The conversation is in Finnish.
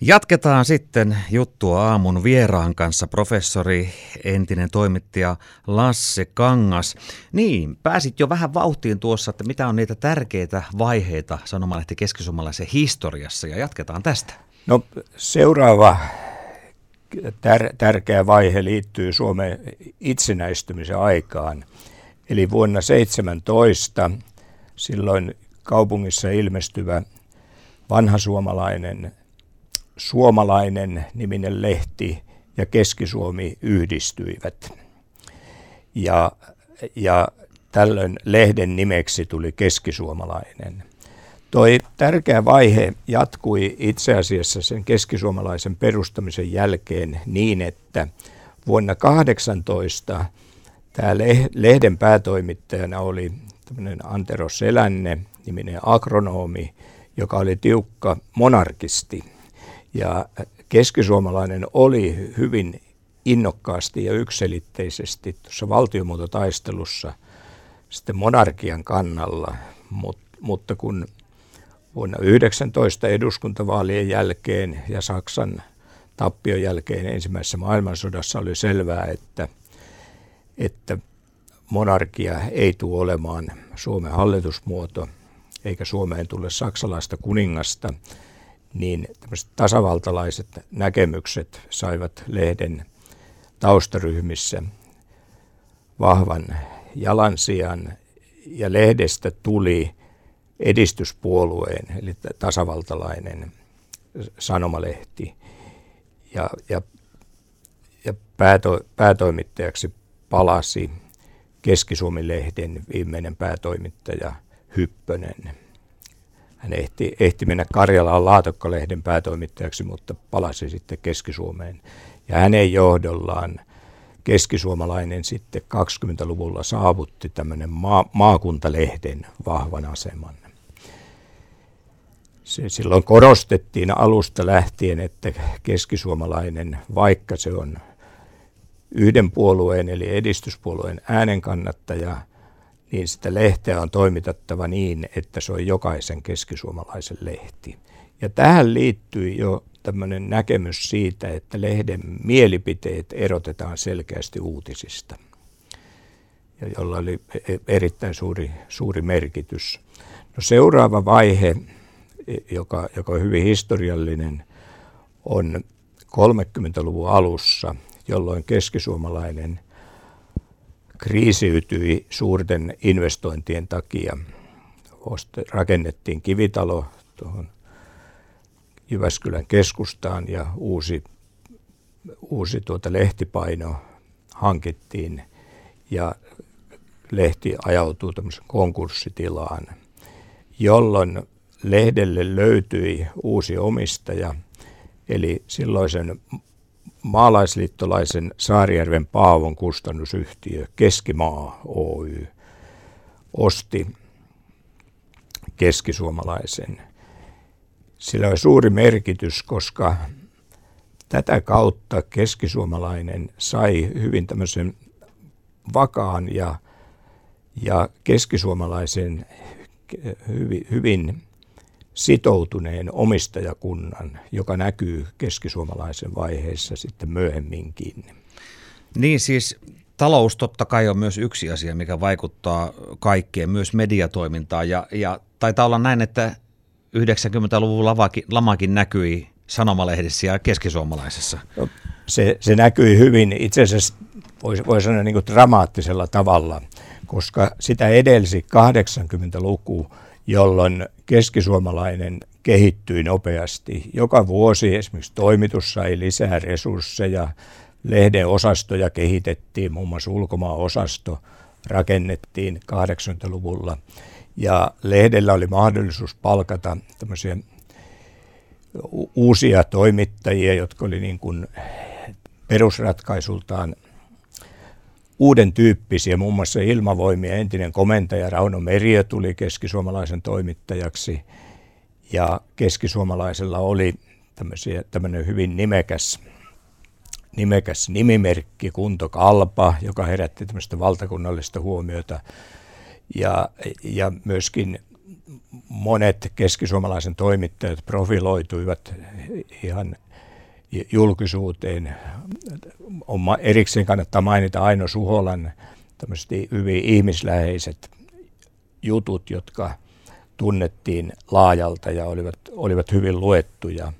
Jatketaan sitten juttua aamun vieraan kanssa, professori, entinen toimittaja Lasse Kangas. Niin, pääsit jo vähän vauhtiin tuossa, että mitä on niitä tärkeitä vaiheita sanomalehti keskisuomalaisen historiassa, ja jatketaan tästä. No seuraava tär- tärkeä vaihe liittyy Suomen itsenäistymisen aikaan. Eli vuonna 17 silloin kaupungissa ilmestyvä vanha suomalainen niminen lehti ja Keski-Suomi yhdistyivät. Ja, ja tällöin lehden nimeksi tuli keskisuomalainen. Toi tärkeä vaihe jatkui itse asiassa sen keskisuomalaisen perustamisen jälkeen niin, että vuonna 18 tämä lehden päätoimittajana oli Antero Selänne, niminen agronomi, joka oli tiukka monarkisti – ja keskisuomalainen oli hyvin innokkaasti ja ykselitteisesti tuossa valtiomuototaistelussa sitten monarkian kannalla, Mut, mutta kun vuonna 19 eduskuntavaalien jälkeen ja Saksan tappion jälkeen ensimmäisessä maailmansodassa oli selvää, että, että monarkia ei tule olemaan Suomen hallitusmuoto, eikä Suomeen tule saksalaista kuningasta – niin tasavaltalaiset näkemykset saivat lehden taustaryhmissä vahvan jalansijan ja lehdestä tuli edistyspuolueen, eli tasavaltalainen sanomalehti. Ja, ja, ja pääto, päätoimittajaksi palasi Keski-Suomi-lehden viimeinen päätoimittaja Hyppönen. Hän ehti, ehti mennä Karjalaan Laatokkalehden päätoimittajaksi, mutta palasi sitten Keski-Suomeen. Ja hänen johdollaan keskisuomalainen sitten 20-luvulla saavutti tämmöinen maa, maakuntalehden vahvan aseman. Se silloin korostettiin alusta lähtien, että keskisuomalainen, vaikka se on yhden puolueen eli edistyspuolueen äänenkannattaja – niin sitä lehteä on toimitettava niin, että se on jokaisen keskisuomalaisen lehti. Ja tähän liittyy jo tämmöinen näkemys siitä, että lehden mielipiteet erotetaan selkeästi uutisista, jolla oli e-, erittäin suuri, suuri merkitys. No seuraava vaihe, joka, joka on hyvin historiallinen, on 30-luvun alussa, jolloin keskisuomalainen kriisiytyi suurten investointien takia. Rakennettiin kivitalo tuohon Jyväskylän keskustaan ja uusi, uusi tuota lehtipaino hankittiin ja lehti ajautuu konkurssitilaan, jolloin lehdelle löytyi uusi omistaja, eli silloisen maalaisliittolaisen Saarijärven Paavon kustannusyhtiö Keskimaa Oy osti keskisuomalaisen. Sillä on suuri merkitys, koska tätä kautta keskisuomalainen sai hyvin tämmöisen vakaan ja, ja keskisuomalaisen hyvin, hyvin sitoutuneen omistajakunnan, joka näkyy keskisuomalaisen vaiheessa sitten myöhemminkin. Niin siis talous totta kai on myös yksi asia, mikä vaikuttaa kaikkeen, myös mediatoimintaan. Ja, ja taitaa olla näin, että 90-luvun lamakin, lamakin näkyi sanomalehdissä ja keskisuomalaisessa. No, se, se näkyi hyvin, itse asiassa voi, voi sanoa niin kuin dramaattisella tavalla, koska sitä edelsi 80-luku, jolloin keskisuomalainen kehittyi nopeasti. Joka vuosi esimerkiksi toimitus sai lisää resursseja, lehden osastoja kehitettiin, muun muassa ulkomaan osasto rakennettiin 80-luvulla. Ja lehdellä oli mahdollisuus palkata tämmöisiä uusia toimittajia, jotka oli niin kuin perusratkaisultaan uuden tyyppisiä, muun muassa ilmavoimia entinen komentaja Rauno Meriö tuli keskisuomalaisen toimittajaksi. Ja keskisuomalaisella oli tämmöinen hyvin nimekäs, nimekäs nimimerkki Kunto Kalpa, joka herätti tämmöistä valtakunnallista huomiota. Ja, ja myöskin monet keskisuomalaisen toimittajat profiloituivat ihan julkisuuteen. On erikseen kannattaa mainita Aino Suholan hyvin ihmisläheiset jutut, jotka tunnettiin laajalta ja olivat, olivat hyvin luettuja.